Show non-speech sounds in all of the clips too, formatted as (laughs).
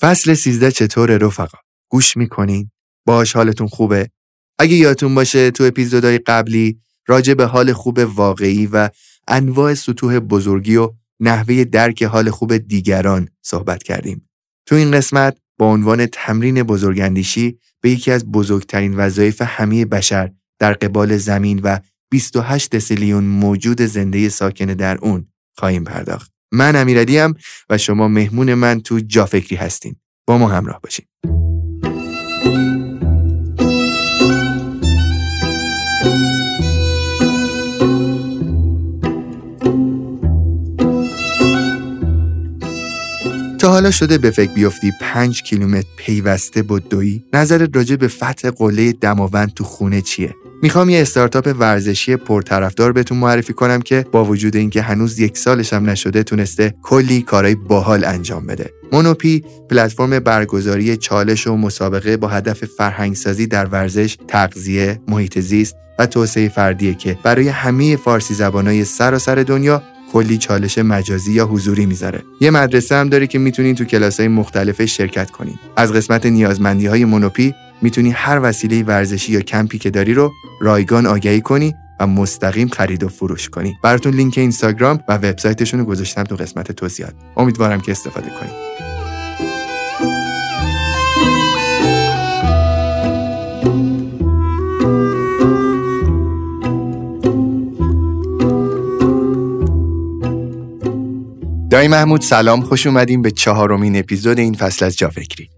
فصل 13 چطوره رفقا؟ گوش می‌کنین؟ باش حالتون خوبه؟ اگه یادتون باشه تو اپیزودهای قبلی راجع به حال خوب واقعی و انواع سطوح بزرگی و نحوه درک حال خوب دیگران صحبت کردیم. تو این قسمت با عنوان تمرین بزرگندیشی به یکی از بزرگترین وظایف همه بشر در قبال زمین و 28 دسیلیون موجود زنده ساکن در اون خواهیم پرداخت. من امیرعلی و شما مهمون من تو جافکری هستین. با ما همراه باشین. تا حالا شده به فکر بیفتی پنج کیلومتر پیوسته دوی نظرت راجع به فتح قله دماوند تو خونه چیه می‌خوام یه استارتاپ ورزشی پرطرفدار بهتون معرفی کنم که با وجود اینکه هنوز یک سالش هم نشده تونسته کلی کارهای باحال انجام بده. مونوپی پلتفرم برگزاری چالش و مسابقه با هدف فرهنگسازی در ورزش، تغذیه، محیط زیست و توسعه فردیه که برای همه فارسی زبانهای سراسر دنیا کلی چالش مجازی یا حضوری می‌ذاره یه مدرسه هم داره که می‌تونین تو کلاس های مختلفش شرکت کنین از قسمت نیازمندی های مونوپی می‌تونی هر وسیله ورزشی یا کمپی که داری رو رایگان آگهی کنی و مستقیم خرید و فروش کنی. براتون لینک اینستاگرام و وبسایتشون رو گذاشتم تو قسمت توضیحات امیدوارم که استفاده کنید دایی محمود سلام. خوش اومدیم به چهارمین اپیزود این فصل از جافکری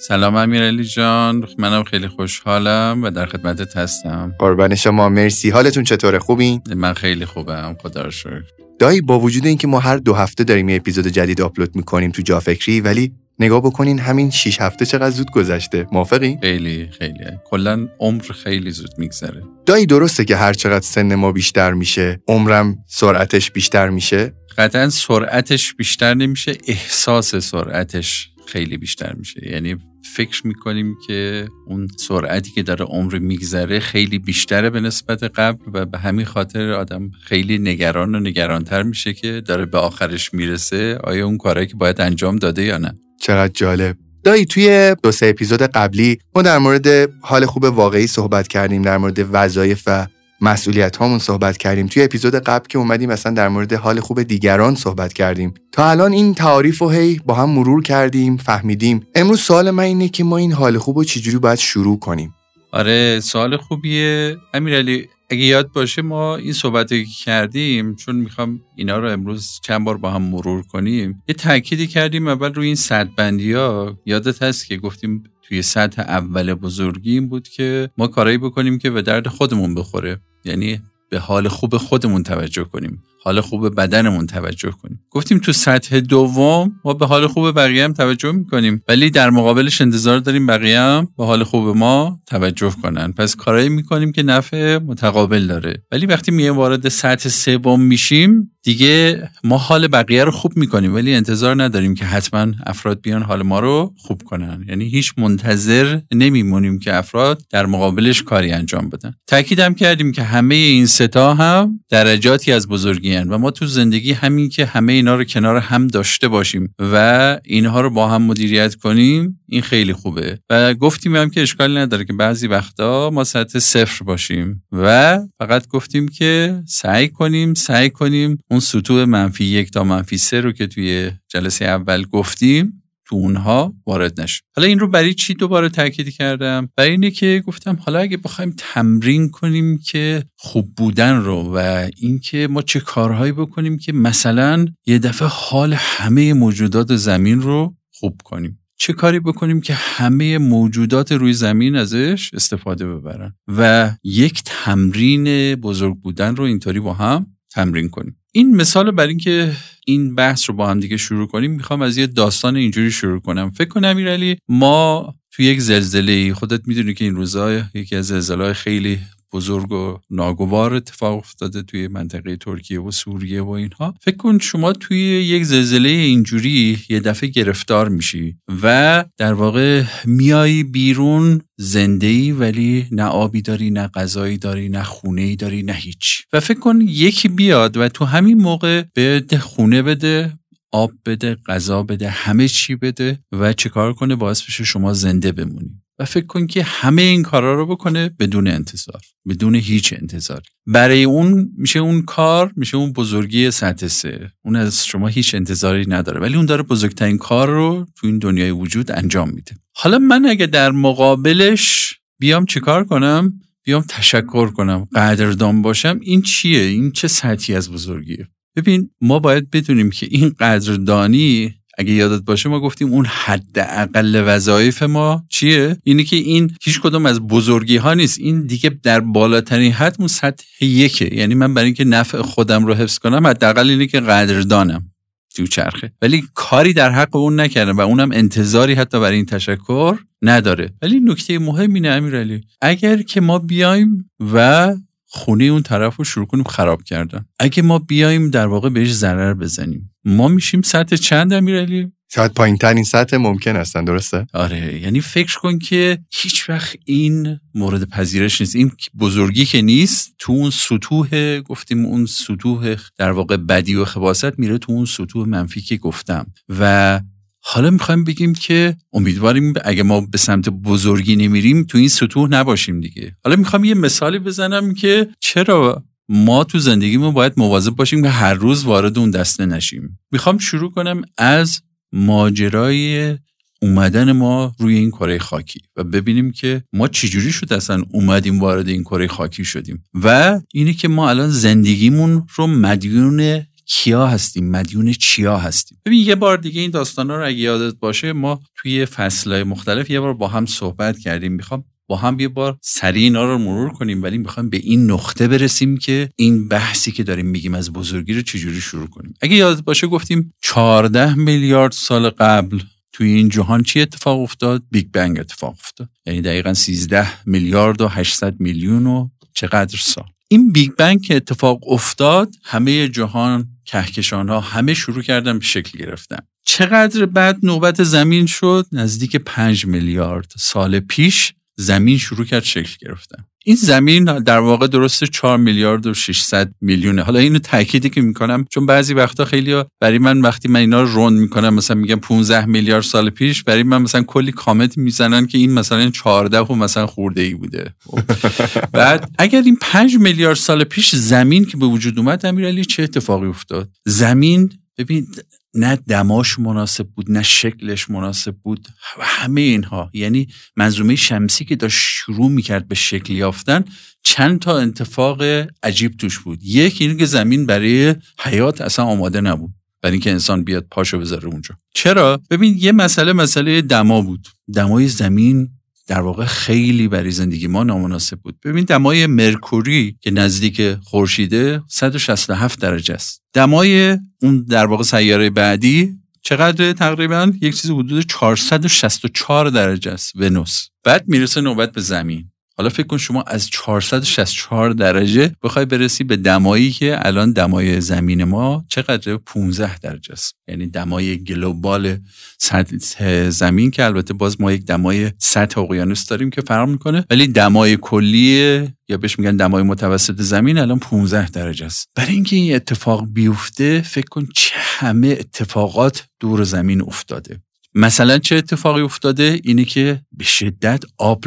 سلام امیرعلی جان. منم خیلی خوشحالم و در خدمتت هستم. قربان شما. مرسی. حالتون چطوره؟ خوبین؟ من خیلی خوبم. خدا رو شکر. دایی با وجود اینکه ما هر دو هفته داریم یه اپیزود جدید آپلود می‌کنیم تو جافکری ولی نگاه بکنین همین 6 هفته چقدر زود گذشته. موافقی؟ خیلی خیلی. کلا عمر خیلی زود میگذره. دایی درسته که هر چقدر سن ما بیشتر میشه عمرم سرعتش بیشتر میشه؟ قطعا سرعتش بیشتر نمیشه احساس سرعتش خیلی بیشتر میشه. یعنی فکر می‌کنیم که اون سرعتی که داره عمر میگذره خیلی بیشتره به نسبت قبل و به همین خاطر آدم خیلی نگران و نگرانتر میشه که داره به آخرش می‌رسه. آیا اون کارهایی که باید انجام داده یا نه؟ چقدر جالب. دایی توی دو سه اپیزود قبلی ما در مورد حال خوب واقعی صحبت کردیم در مورد وظایف و مسئولیت هامون صحبت کردیم. توی اپیزود قبل که اومدیم مثلا در مورد حال خوب دیگران صحبت کردیم. تا الان این تعاریف و هی با هم مرور کردیم فهمیدیم. امروز سوال من اینه که ما این حال خوب رو چجوری باید شروع کنیم؟ آره سوال خوبیه. امیرعلی اگه یاد باشه ما این صحبت که کردیم چون می‌خوام اینا رو امروز چند بار با هم مرور کنیم یه تأکیدی کردیم اول روی این صد بندی ها یادت هست که گفتیم توی سطح اول بزرگی این بود که ما کارایی بکنیم که به درد خودمون بخوره. یعنی به حال خوب خودمون توجه کنیم. حال خوب بدنمون توجه کنیم. گفتیم تو سطح دوم ما به حال خوب بقیه هم توجه می‌کنیم ولی در مقابلش انتظار داریم بقیه هم به حال خوب ما توجه کنن. پس کارایی می‌کنیم که نفع متقابل داره. ولی وقتی میایم وارد سطح سوم میشیم دیگه ما حال بقیه رو خوب می‌کنیم ولی انتظار نداریم که حتما افراد بیان حال ما رو خوب کنن. یعنی هیچ منتظر نمیمونیم که افراد در مقابلش کاری انجام بدن. تاکیدم کردیم که همه این ستا هم درجاتی از بزرگی و ما تو زندگی همین که همه اینا رو کنار هم داشته باشیم و اینها رو با هم مدیریت کنیم این خیلی خوبه. و گفتیم هم که اشکالی نداره که بعضی وقتا ما سطح صفر باشیم و فقط گفتیم که سعی کنیم سعی کنیم اون سطوح منفی یک تا منفی سه رو که توی جلسه اول گفتیم تو اونها وارد نشه. حالا این رو برای چی دوباره تاکید کردم؟ برای اینه که گفتم حالا اگه بخوایم تمرین کنیم که خوب بودن رو و اینکه ما چه کارهایی بکنیم که مثلا یه دفعه حال همه موجودات زمین رو خوب کنیم. چه کاری بکنیم که همه موجودات روی زمین ازش استفاده ببرن و یک تمرین بزرگ بودن رو اینطوری با هم تمرین کنیم. این مثال برای اینکه این بحث رو با هم دیگه شروع کنیم می‌خوام از یه داستان اینجوری شروع کنم. فکر کنم امیرعلی ما تو یک زلزله خودت می‌دونی که این روزا یکی از زلزله خیلی بزرگ و ناگوار اتفاق افتاده توی منطقه ترکیه و سوریه و اینها. فکر کن شما توی یک زلزله اینجوری یه دفعه گرفتار میشی و در واقع میایی بیرون زنده ای ولی نه آبی داری نه غذایی داری نه خونه ای داری نه هیچ. و فکر کن یکی بیاد و تو همین موقع به خونه بده آب بده غذا بده همه چی بده و چیکار کنه؟ باعث بشه شما زنده بمونی. و فکر کن که همه این کارا رو بکنه بدون انتظار بدون هیچ انتظار. برای اون میشه اون کار میشه اون بزرگی سطح سه. اون از شما هیچ انتظاری نداره ولی اون داره بزرگترین کار رو تو این دنیای وجود انجام میده. حالا من اگه در مقابلش بیام چیکار کنم؟ بیام تشکر کنم قدردان باشم. این چیه؟ این چه سطحی از بزرگیه؟ ببین ما باید بدونیم که این قدردانی اگه یادت باشه ما گفتیم اون حد اقل وظایف ما چیه؟ اینه که این هیچ کدوم از بزرگی ها نیست. این دیگه در بالاترین حد اون سطح یکه. یعنی من برای اینکه نفع خودم رو حفظ کنم حداقل اینه که قدردانم تو چرخه. ولی کاری در حق اون نکردم و اونم انتظاری حتی برای این تشکر نداره. ولی نکته مهم اینه امیرعلی. اگر که ما بیایم و خونه اون طرف رو شروع کنیم خراب کردن. اگه ما بیایم در واقع بهش ضرر بزنیم. ما میشیم سطح چند امیرعلی؟ شاید پایین ترین سطح ممکن هستن درسته؟ آره یعنی فکر کن که هیچ وقت این مورد پذیرش نیست. این بزرگی که نیست تو اون سطوح گفتیم اون سطوح در واقع بدی و خباست میره تو اون سطوح منفی که گفتم. و حالا می‌خوایم بگیم که امیدواریم اگه ما به سمت بزرگی نمیریم تو این سطوح نباشیم دیگه. حالا می‌خوام یه مثالی بزنم که چرا ما تو زندگیمون باید مواظب باشیم که هر روز وارد اون دسته نشیم. می‌خوام شروع کنم از ماجرای اومدن ما روی این کره خاکی و ببینیم که ما چجوری شد اصلا اومدیم وارد این کره خاکی شدیم و اینه که ما الان زندگیمون رو مدیون کیا هستیم مدیون چیا هستیم. ببین یه بار دیگه این داستانا رو اگه یادت باشه ما توی فصلهای مختلف یه بار با هم صحبت کردیم. می‌خوام با هم یه بار سریع اینا رو مرور کنیم ولی می‌خوایم به این نقطه برسیم که این بحثی که داریم میگیم از بزرگی رو چجوری شروع کنیم. اگه یادت باشه گفتیم 14 میلیارد سال قبل توی این جهان چی اتفاق افتاد؟ Big Bang اتفاق افتاد. یعنی دقیقا 13 میلیارد و 800 میلیون و چقدر سال. این Big Bang که اتفاق افتاد همه جهان کهکشان ها همه شروع کردن به شکل گرفتن. چقدر بعد نوبت زمین شد؟ نزدیک 5 میلیارد سال پیش زمین شروع کرد شکل گرفتن. این زمین در واقع درسته 4 میلیارد و 600 میلیونه. حالا اینو تاکیدی که می‌کنم چون بعضی وقتا خیلی برای من وقتی من اینا رو round می‌کنم مثلا میگم 15 میلیارد سال پیش برای من مثلا کلی کامنت می‌زنن که این مثلا 14 و مثلا خورده ای بوده. (laughs) بعد اگر این 5 میلیارد سال پیش زمین که به وجود اومد امیرعلی چه اتفاقی افتاد؟ زمین ببین نه دماش مناسب بود نه شکلش مناسب بود. و همه اینها. یعنی منظومه شمسی که داشت شروع می‌کرد به شکل یافتن چند تا اتفاق عجیب توش بود. یک اینکه که زمین برای حیات اصلا آماده نبود. برای اینکه انسان بیاد پاشو بذاره اونجا. چرا؟ ببین یه مسئله مسئله دما بود. دمای زمین در واقع خیلی برای زندگی ما نامناسب بود. ببین دمای مرکوری که نزدیک خورشیده 167 درجه است. دمای اون در واقع سیاره بعدی چقدر تقریبا؟ یک چیز حدود 464 درجه است ونوس. بعد می‌رسه نوبت به زمین. حالا فکر کن شما از 464 درجه بخوای برسی به دمایی که الان دمای زمین ما چقدر؟ 15 درجه است. یعنی دمای گلوبال سطح زمین که البته باز ما یک دمای سطح اقیانوس داریم که فرق می‌کنه ولی دمای کلی یا بهش میگن دمای متوسط زمین الان 15 درجه است. برای اینکه این اتفاق بیفته فکر کن چه همه اتفاقات دور زمین افتاده. مثلا چه اتفاقی افتاده؟ اینه که به شدت آب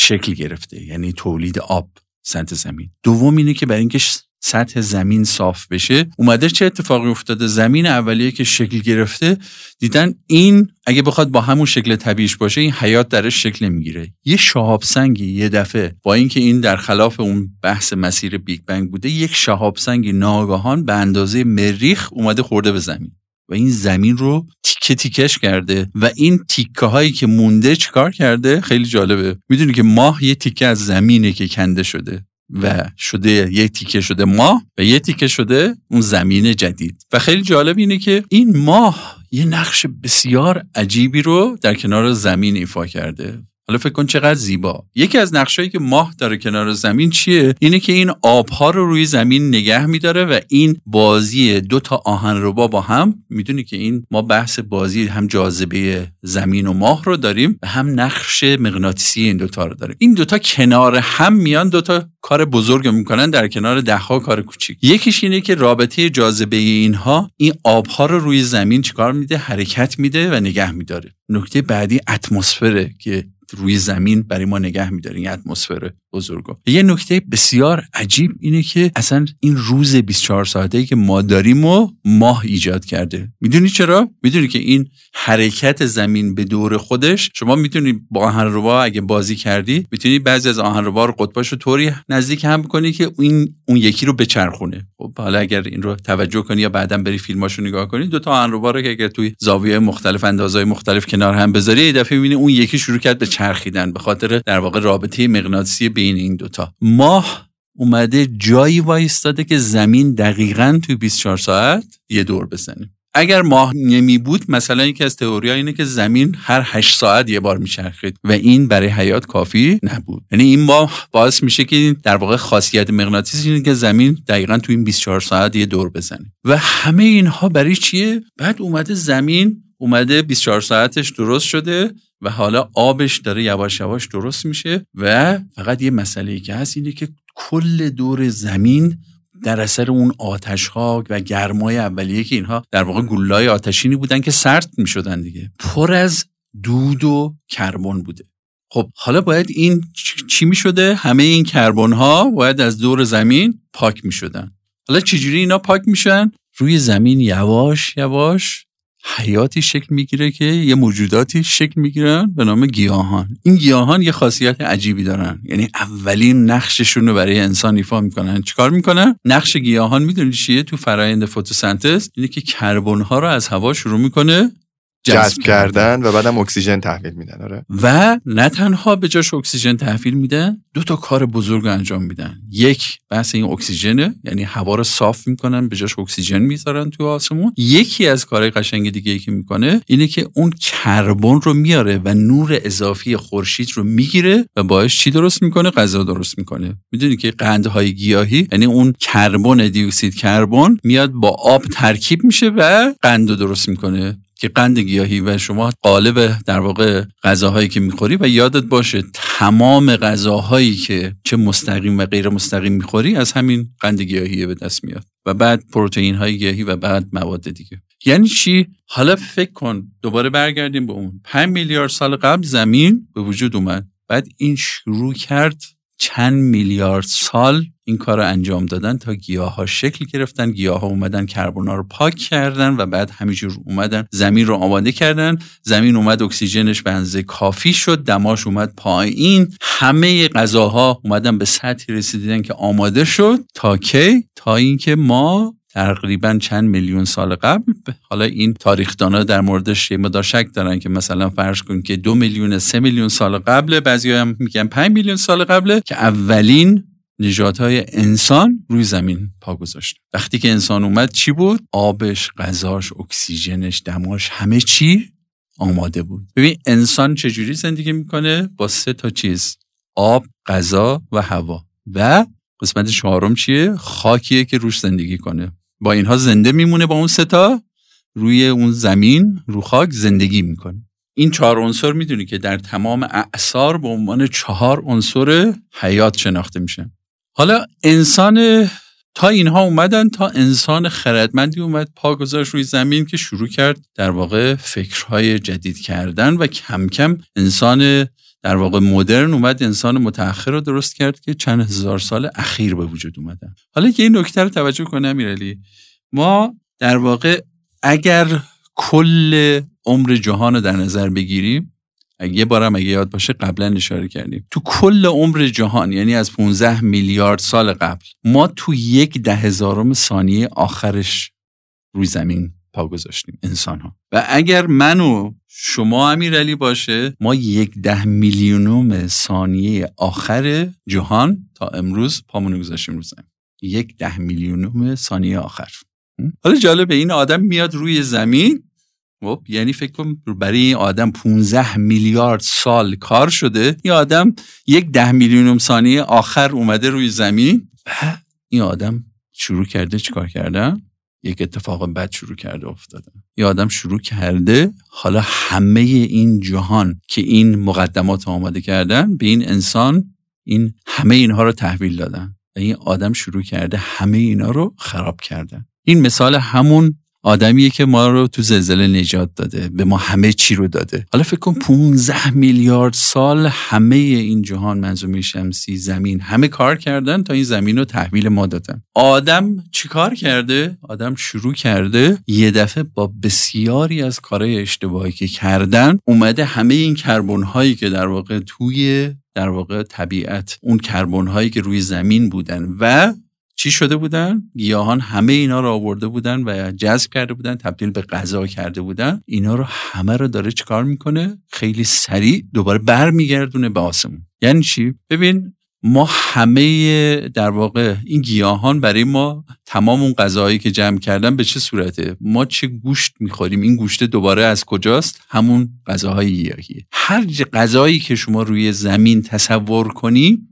شکل گرفته یعنی تولید آب سطح زمین. دوم اینه که برای اینکه سطح زمین صاف بشه اومده چه اتفاقی افتاده؟ زمین اولیه که شکل گرفته دیدن این اگه بخواد با همون شکل طبیعیش باشه این حیات درش شکل نمی‌گیره یه شهاب سنگی یه دفعه با اینکه این در خلاف اون بحث مسیر بیگ بنگ بوده یک شهاب سنگی ناگهان به اندازه مریخ اومده خورده به زمین. و این زمین رو تیکه تیکش کرده و این تیکه هایی که مونده چیکار کرده؟ خیلی جالبه. می‌دونی که ماه یه تیکه از زمینه که کنده شده و شده یه تیکه شده ماه و یه تیکه شده اون زمین جدید. و خیلی جالب اینه که این ماه یه نقش بسیار عجیبی رو در کنار زمین ایفا کرده. حالا فکر کن چقدر زیبا. یکی از نقشایی که ماه داره کنار زمین چیه؟ اینه که این آبها رو روی زمین نگه میداره و این بازی دو تا آهنربا با هم می‌دونی که این ما بحث بازی هم جاذبه زمین و ماه رو داریم و هم نقش مغناطیسی این دوتا رو داریم این دوتا کنار هم میان دوتا کار بزرگ می‌کنن در کنار دهها کار کوچیک. یکیش اینه که رابطه جاذبه اینها این آبها رو روی زمین چیکار میده؟ حرکت میده و نگه میداره. نکته بعدی اتمسفره که روی زمین برای ما نگه میداره این اتمسفر بزرگو یه نکته بسیار عجیب اینه که اصلا این روز 24 ساعته ای که ما داریم و ماه ایجاد کرده. می‌دونی چرا؟ می‌دونی که این حرکت زمین به دور خودش شما می‌تونی با آهنربا اگه بازی کردی می‌تونی بعضی از آهنربا رو قطباشو طوری نزدیک هم کنی که این اون یکی رو بچرخونه. خب حالا اگر این رو توجه کنی یا بعدا بری فیلماشو نگاه کنی دو تا آهنربا رو که اگر توی زاویه مختلف اندازهای مختلف کنار هم بذاری یه دفعه می‌بینی اون یکی شروع کرد به چرخیدن به خاطر در واقع رابطه مغناطیسی بین این دوتا ماه اومده جایی وایستاده که زمین دقیقا توی 24 ساعت یه دور بزنه. اگر ماه نمی بود مثلا یکی از تئوری اینه که زمین هر 8 ساعت یه بار میچرخید و این برای حیات کافی نبود. یعنی این ماه باعث میشه که در واقع خاصیت مغناطیسی اینه که زمین دقیقا تو این 24 ساعت یه دور بزنه. و همه اینها برای چیه؟ بعد اومده زمین اومده 24 ساعتش درست شده و حالا آبش داره یواش یواش درست میشه و فقط یه مسئله که هست اینه که کل دور زمین در اثر اون آتش ها و گرمای اولیه که اینها در واقع گلای آتشینی بودن که سرد می شدن دیگه پر از دود و کربن بوده خب حالا باید این چی می شده؟ همه این کربن ها باید از دور زمین پاک می شدن حالا چجوری اینا پاک میشن؟ روی زمین یواش یواش حیاتی شکل می‌گیره که یه موجوداتی شکل می‌گیرن به نام گیاهان. این گیاهان یه خاصیت عجیبی دارن. یعنی اولین نقششون رو برای انسان ایفا می‌کنن. چیکار می‌کنن؟ نقش گیاهان می‌دونی چیه؟ تو فرایند فتوسنتز اینه که کربن ها رو از هوا شروع می‌کنه جذب کردن. و بعدم اکسیژن تحویل میدن آره. و نه تنها به جاش اکسیژن تحویل میدن دو تا کار بزرگ انجام میدن. یک بحث این اکسیژنه یعنی هوا رو صاف می‌کنن به جاش اکسیژن می‌ذارن تو آسمون. یکی از کارهای قشنگ دیگه ای که می‌کنه اینه که اون کربن رو میاره و نور اضافی خورشید رو می‌گیره و باعث چی درست می‌کنه؟ غذا درست می‌کنه. می‌دونی که قندهای گیاهی یعنی اون کربن دیوکسید کربن میاد با آب ترکیب میشه و قند درست می‌کنه. که قند گیاهی و شما قالب در واقع غذاهایی که می‌خوری و یادت باشه تمام غذاهایی که چه مستقیم و غیر مستقیم می‌خوری از همین قند گیاهی به دست میاد و بعد پروتئین های گیاهی و بعد مواد دیگه. یعنی چی؟ حالا فکر کن دوباره برگردیم به اون. 5 میلیارد سال قبل زمین به وجود اومد. بعد این شروع کرد چند میلیارد سال این کار رو انجام دادن تا گیاه ها شکل گرفتن گیاه ها اومدن کربونا رو پاک کردن و بعد همینجور اومدن زمین رو آماده کردن. زمین اومد اکسیژنش به کافی شد دماش اومد پایین. همه غذاها اومدن به سطحی رسیدن که آماده شد. تا کی؟ تا اینکه ما تقریبا چند میلیون سال قبل. حالا این تاریخدانا در موردش یه مدار شک دارن که مثلا فرض کن که دو میلیون سه میلیون سال قبل بعضی هم میگن پنج میلیون سال قبله که اولین های انسان روی زمین پا گذاشت وقتی که انسان اومد چی بود؟ آبش غذاش اکسیژنش دماش همه چی آماده بود. ببین انسان چجوری زندگی می‌کنه؟ با سه تا چیز آب غذا و هوا. و قسمت چهارم چیه؟ خاکیه که روش زندگی کنه. با اینها زنده میمونه با اون ستا روی اون زمین رو خاک زندگی می‌کنه. این چهار عنصر می‌دونی که در تمام اعثار به عنوان چهار عنصر حیات شناخته میشن. حالا انسان تا اینها اومدن تا انسان خردمندی اومد پا گذاشت روی زمین که شروع کرد در واقع فکرهای جدید کردن و کم کم انسان در واقع مدرن اومد انسان متأخر رو درست کرد که چند هزار سال اخیر به وجود اومدن حالا که این نکته رو توجه کنم امیرعلی ما در واقع اگر کل عمر جهان رو در نظر بگیریم یه بارم اگه یاد باشه قبلا اشاره کردیم. تو کل عمر جهان یعنی از 15 میلیارد سال قبل ما تو یک ده هزارم ثانیه آخرش روی زمین پا گذاشتیم انسان ها و اگر من و شما امیرعلی باشه ما یک ده میلیونوم ثانیه آخر جهان تا امروز پامونو گذاشتیم رو زمین. یک ده میلیونوم ثانیه آخر. حالا جالبه این آدم میاد روی زمین خب یعنی فکر کن برای این آدم 15 میلیارد سال کار شده این آدم یک ده میلیونم ثانیه آخر اومده روی زمین. و این آدم شروع کرده چیکار کردن؟ یک اتفاق بد شروع کرده افتاده. یه آدم شروع کرده حالا همه این جهان که این مقدمات آماده کردن به این انسان این همه اینها رو تحویل دادن. و این آدم شروع کرده همه اینا رو خراب کردن. این مثال همون آدمیه که ما رو تو زلزله نجات داده به ما همه چی رو داده. حالا فکر کن 15 میلیارد سال همه این جهان منظومه شمسی زمین همه کار کردن تا این زمین رو تحویل ما دادن. آدم چی کار کرده؟ آدم شروع کرده یه دفعه با بسیاری از کارهای اشتباهی که کردن اومده همه این کربن هایی که در واقع توی در واقع طبیعت اون کربن هایی که روی زمین بودن و چی شده بودن؟ گیاهان همه اینا رو آورده بودن و جذب کرده بودن تبدیل به غذا کرده بودن. اینا رو همه رو داره چیکار می‌کنه؟ خیلی سریع دوباره برمیگردونه به آسمون. یعنی چی؟ ببین ما همه در واقع این گیاهان برای ما تمام اون غذاهایی که جمع کردن به چه صورته؟ ما چه گوشت می‌خوریم؟ این گوشت دوباره از کجاست؟ همون غذاهای گیاهیه. هر غذایی که شما روی زمین تصور کنی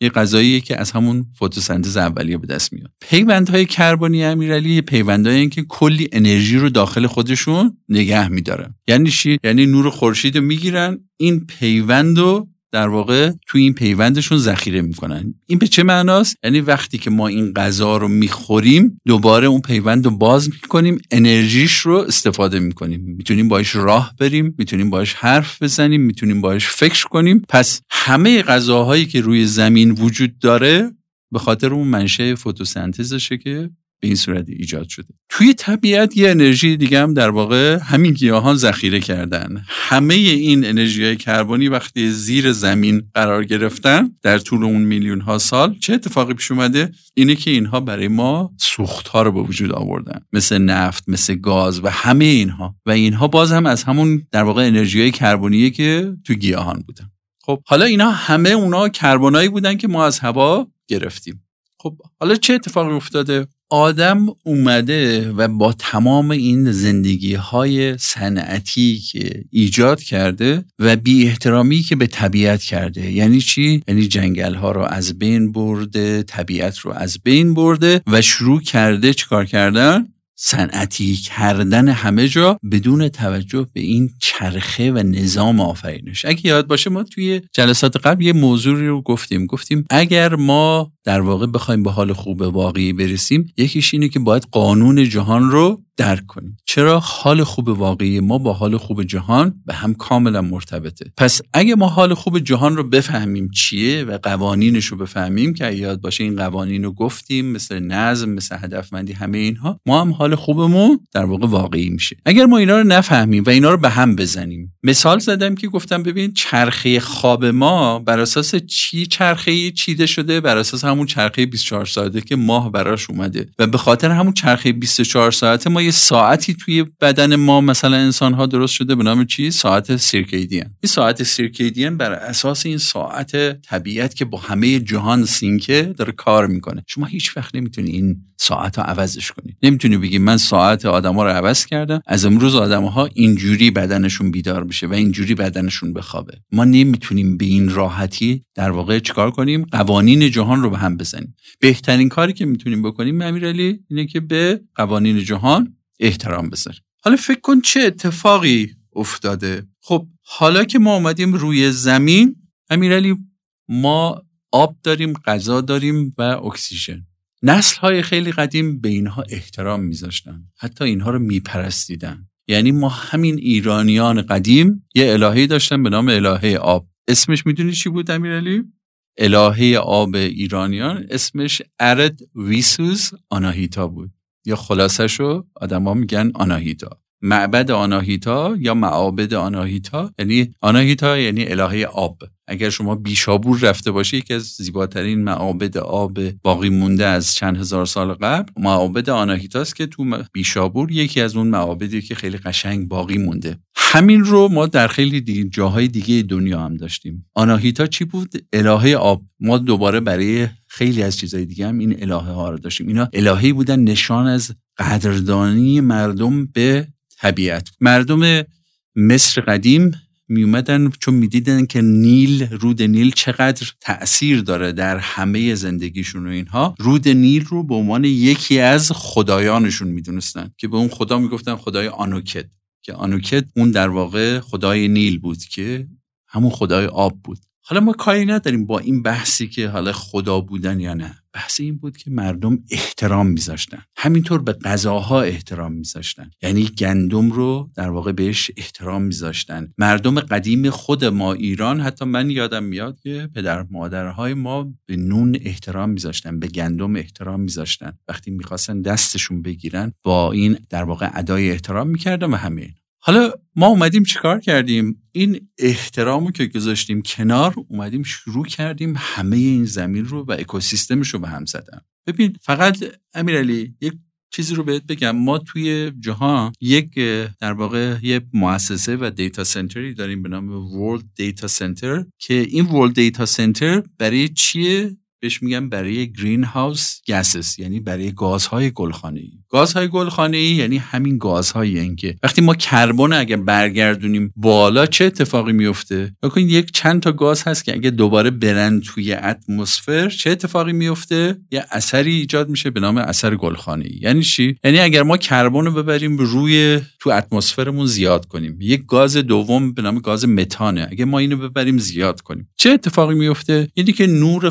یه غذاییه که از همون فتوسنتز اولیه به دست میاد. پیوندهای کربنی امیرعلی پیوندهایی که کلی انرژی رو داخل خودشون نگه میدارن. یعنی چی؟ یعنی نور خورشید رو می‌گیرن. این پیوند رو در واقع تو این پیوندشون ذخیره می‌کنن. این به چه معناست؟ یعنی وقتی که ما این غذا رو می‌خوریم دوباره اون پیوند رو باز می‌کنیم انرژیش رو استفاده می‌کنیم. می‌تونیم باش راه بریم می‌تونیم باش حرف بزنیم می‌تونیم باش فکر کنیم. پس همه غذاهایی که روی زمین وجود داره به خاطر اون منشه فتوسنتزشه که به این صورت ایجاد شده. توی طبیعت یه انرژی دیگه هم در واقع همین گیاهان ذخیره کردن. همه این انرژی های کربنی وقتی زیر زمین قرار گرفتن در طول اون میلیون ها سال چه اتفاقی پیش اومده؟ اینه که اینها برای ما سوخت ها رو به وجود آوردن. مثل نفت مثل گاز و همه اینها. و اینها باز هم از همون در واقع انرژی های که تو گیاهان بودن. خب حالا اینا همه اونا کربنایی بودن که ما از هوا گرفتیم. خب حالا چه اتفاقی افتاده؟ آدم اومده و با تمام این زندگی های صنعتی که ایجاد کرده و بی احترامی که به طبیعت کرده یعنی چی؟ یعنی جنگل ها رو از بین برده طبیعت رو از بین برده و شروع کرده چیکار کردن؟ صنعتی کردن همه جا بدون توجه به این چرخه و نظام آفرینش اگه یاد باشه ما توی جلسات قبل یه موضوعی رو گفتیم گفتیم اگر ما در واقع بخوایم به حال خوب واقعی برسیم یکیش اینه که باید قانون جهان رو درک کنیم. چرا حال خوب واقعی ما با حال خوب جهان به هم کاملا مرتبطه؟ پس اگه ما حال خوب جهان رو بفهمیم چیه و قوانینش رو بفهمیم که یاد باشه این قوانین رو گفتیم مثل نظم مثل هدفمندی همه اینها ما هم حال خوبمون در واقع واقعی میشه. اگر ما اینا رو نفهمیم و اینا رو به هم بزنیم. مثال زدم که گفتم ببین چرخه خواب ما بر اساس چی چرخه چیده شده؟ بر اساس همون چرخه 24 ساعته که ماه براش اومده. و به خاطر همون چرخه 24 ساعته ما یه ساعتی توی بدن ما مثلا انسان ها درست شده به نام چی؟ ساعت سیرکیدین. این ساعت سیرکیدین بر اساس این ساعت طبیعت که با همه جهان سینکه داره کار می‌کنه. شما هیچ وقت نمی‌تونی این ساعت ها عوضش کنی. نمی‌تونی بگی من ساعت آدما رو عوض کردم از امروز آدم ها اینجوری بدنشون بیدار بشه و اینجوری بدنشون بخوابه. ما نمی‌تونیم به این راحتی در واقع چیکار کنیم؟ قوانین جهان رو به هم بزنیم. بهترین کاری که می‌تونیم بکنیم امیرعلی اینه که به قوانین جهان احترام بذاریم. حالا فکر کن چه اتفاقی افتاده. خب حالا که ما اومدیم روی زمین امیرعلی ما آب داریم غذا داریم و اکسیژن. نسل های خیلی قدیم به اینها احترام میذاشتن. حتی اینها رو میپرستیدن. یعنی ما همین ایرانیان قدیم یه الهه داشتن به نام الهه آب. اسمش می‌دونی چی بود امیرعلی؟ الهه آب ایرانیان اسمش ارد ویسوس آناهیتا بود. یا خلاصشو آدما میگن آناهیتا. معبد آناهیتا یا معابد آناهیتا؟ یعنی آناهیتا یعنی الهه آب. اگر شما بیشابور رفته باشی یکی از زیباترین معابد آب باقی مونده از چند هزار سال قبل معابد آناهیتاست که تو بیشابور یکی از اون معابدی که خیلی قشنگ باقی مونده. همین رو ما در خیلی دیگه جاهای دیگه دنیا هم داشتیم. آناهیتا چی بود؟ الهه آب. ما دوباره برای خیلی از چیزهای دیگه هم این الهه ها رو داشتیم. اینا الههی بودن نشان از قدردانی مردم به طبیعت. مردم مصر قدیم می اومدن چون می‌دیدن که نیل رود نیل چقدر تاثیر داره در همه زندگیشون و اینها. رود نیل رو به عنوان یکی از خدایانشون می‌دونستن که به اون خدا می‌گفتن خدای آنوکت که آنوکت اون در واقع خدای نیل بود که همون خدای آب بود. حالا ما کاری نداریم با این بحثی که حالا خدا بودن یا نه. بحث این بود که مردم احترام میذاشتن. همینطور به غذاها احترام میذاشتن. یعنی گندم رو در واقع بهش احترام میذاشتن. مردم قدیم خود ما ایران حتی من یادم میاد که پدر مادرهای ما به نون احترام میذاشتن به گندم احترام میذاشتن. وقتی می‌خواستن دستشون بگیرن با این در واقع ادای احترام می‌کردن و همه حالا ما اومدیم چیکار کردیم؟ این احترامو که گذاشتیم کنار اومدیم شروع کردیم همه این زمین رو و اکوسیستمش رو به هم زدن. ببین فقط امیرعلی یک چیزی رو بهت بگم. ما توی جهان یک در واقع یه مؤسسه و دیتا سنتری داریم به نام World Data Center. که این World Data Center برای چیه؟ بهش میگن برای گرین هاوس گسس یعنی برای گازهای گلخانه ای گازهای گلخانه ای یعنی همین گازهایی که وقتی ما کربن اگر برگردونیم بالا چه اتفاقی میفته بکنید یک چند تا گاز هست که اگه دوباره برن توی اتمسفر چه اتفاقی میفته یه اثری ایجاد میشه به نام اثر گلخانه ای یعنی چی؟ یعنی اگر ما کربن رو ببریم روی تو اتمسفرمون زیاد کنیم. یک گاز دوم به نام گاز متانه. اگه ما اینو ببریم زیاد کنیم. چه اتفاقی میفته یعنی که نور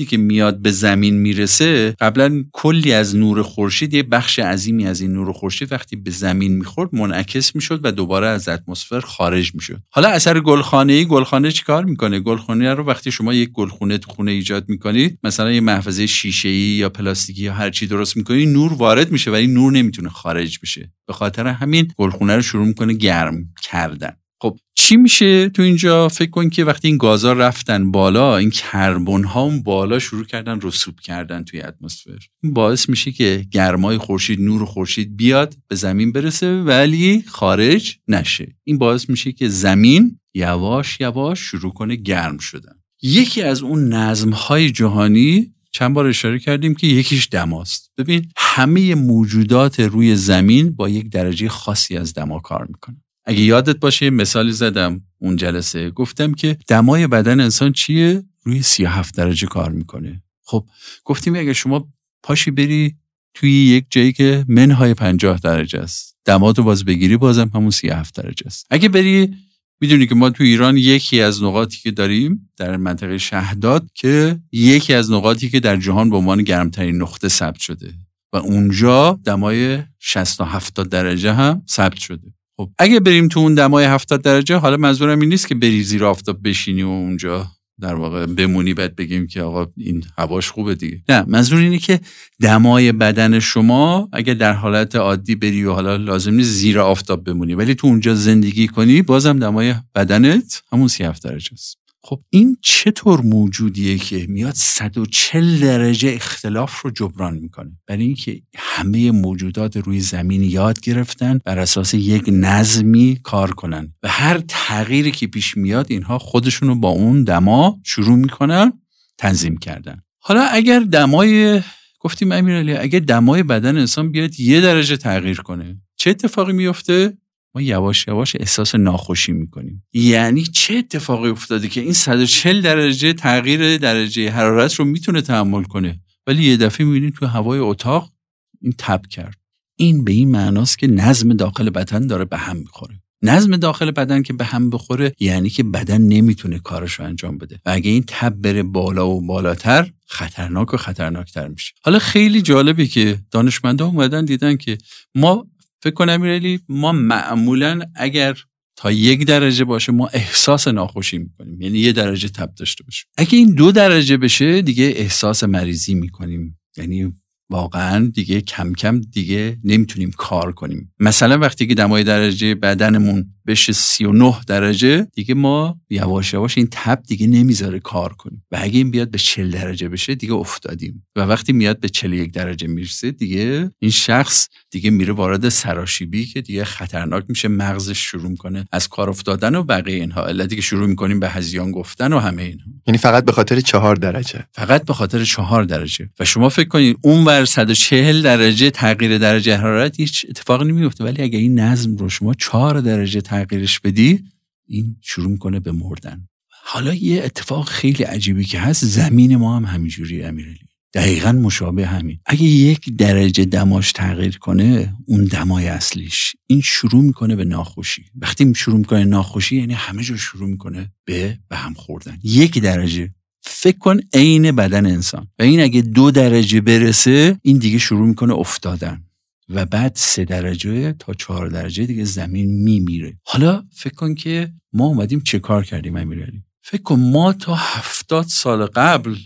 خورشیدی که میاد به زمین می‌رسه قبلا کلی از نور خورشید یه بخش عظیمی از این نور خورشید وقتی به زمین می‌خورد منعکس می‌شد و دوباره از اتمسفر خارج می‌شد. حالا اثر گلخانه ای گلخانه چیکار می‌کنه؟ گلخانه رو وقتی شما یک گلخونه تو خونه ایجاد می‌کنید مثلا یه محفظه شیشه ای یا پلاستیکی یا هر چی درست می‌کنید نور وارد میشه ولی نور نمی‌تونه خارج بشه. به خاطر همین گلخونه رو شروع می‌کنه گرم کردن. خب چی میشه تو اینجا؟ فکر کن که وقتی این گازا رفتن بالا این کربن ها اون بالا شروع کردن رسوب کردن توی اتمسفر. این باعث میشه که گرمای خورشید نور خورشید بیاد به زمین برسه ولی خارج نشه. این باعث میشه که زمین یواش یواش شروع کنه گرم شدن. یکی از اون نظم های جهانی چند بار اشاره کردیم که یکیش دماست. ببین همه موجودات روی زمین با یک درجه خاصی از دما کار می‌کنن. اگه یادت باشه مثالی زدم اون جلسه. گفتم که دمای بدن انسان چیه؟ روی 37 درجه کار می‌کنه. خب گفتیم اگه شما پاشی بری توی یک جایی که منهای 50 درجه است دماتو باز بگیری بازم همون 37 درجه است. اگه بری می‌دونی که ما تو ایران یکی از نقاطی که داریم در منطقه شهداد که یکی از نقاطی که در جهان به عنوان گرمترین نقطه ثبت شده و اونجا دمای 60 70 درجه هم ثبت شده. خب اگه بریم تو اون دمای 70 درجه حالا منظورم این نیست که بری زیر آفتاب بشینی و اونجا در واقع بمونی بعد بگیم که آقا این هواش خوبه دیگه. نه منظور اینه که دمای بدن شما اگه در حالت عادی بری و حالا لازم نیست زیر آفتاب بمونی ولی تو اونجا زندگی کنی بازم دمای بدنت همون 37 درجه است. خب این چطور موجودیه که میاد 140 درجه اختلاف رو جبران می‌کنه؟ برای اینکه همه موجودات روی زمین یاد گرفتن بر اساس یک نظمی کار کنن و هر تغییری که پیش میاد اینها خودشون رو با اون دما شروع می‌کنن تنظیم کردن. حالا اگر دمای گفتیم امیرعلی اگر دمای بدن انسان بیاد یه درجه تغییر کنه چه اتفاقی میفته ما یواش یواش احساس ناخوشی می‌کنیم. یعنی چه اتفاقی افتاده که این 140 درجه تغییر درجه حرارت رو می‌تونه تحمل کنه؟ ولی یه دفعه می‌بینید تو هوای اتاق این تب کرد. این به این معناست که نظم داخل بدن داره به هم می‌خوره. نظم داخل بدن که به هم بخوره یعنی که بدن نمی‌تونه کارش رو انجام بده. و اگه این تب بره بالا و بالاتر خطرناک و خطرناکتر میشه. حالا خیلی جالبه که دانشمندا اومدن دیدن که ما فکر کنم امیرعلی ما معمولا اگر تا یک درجه باشه ما احساس ناخوشی می‌کنیم. یعنی یه درجه تب داشته باشه اگه این دو درجه بشه دیگه احساس مریضی می‌کنیم. یعنی واقعا دیگه کم کم دیگه نمی‌تونیم کار کنیم. مثلا وقتی که دمای درجه بدنمون بشه 39 درجه دیگه ما یواش یواش این تب دیگه نمی‌ذاره کار کنیم. و اگه این بیاد به 40 درجه بشه دیگه افتادیم. و وقتی میاد به 41 درجه می‌رسه دیگه این شخص دیگه میره وارد سراشیبی که دیگه خطرناک میشه مغزش شروع کنه از کار افتادن و بقیه اینها. علتی که شروع می‌کنیم به هزیان گفتن و همه اینها. یعنی فقط به خاطر چهار درجه. فقط به خاطر چهار درجه. و شما فکر کنید اون ور 140 درجه تغییر درجه حرارت هیچ اتفاقی نمیفته ولی اگه این نظم رو شما چهار درجه تغییرش بدی این شروع کنه به مردن. حالا یه اتفاق خیلی عجیبی که هست زمین ما هم همینجوری امیرعلی. دقیقا مشابه همین. اگه یک درجه دماش تغییر کنه اون دمای اصلیش. این شروع می‌کنه به ناخوشی. وقتی شروع می‌کنه ناخوشی یعنی همه جا شروع می‌کنه به به هم خوردن. یک درجه. فکر کن عین بدن انسان. و این اگه دو درجه برسه این دیگه شروع می‌کنه افتادن. و بعد سه درجه تا چهار درجه دیگه زمین میمیره. حالا فکر کن که ما اومدیم چه کار کردیم امیرعلی؟ فکر کن ما تا هفتاد سال قبل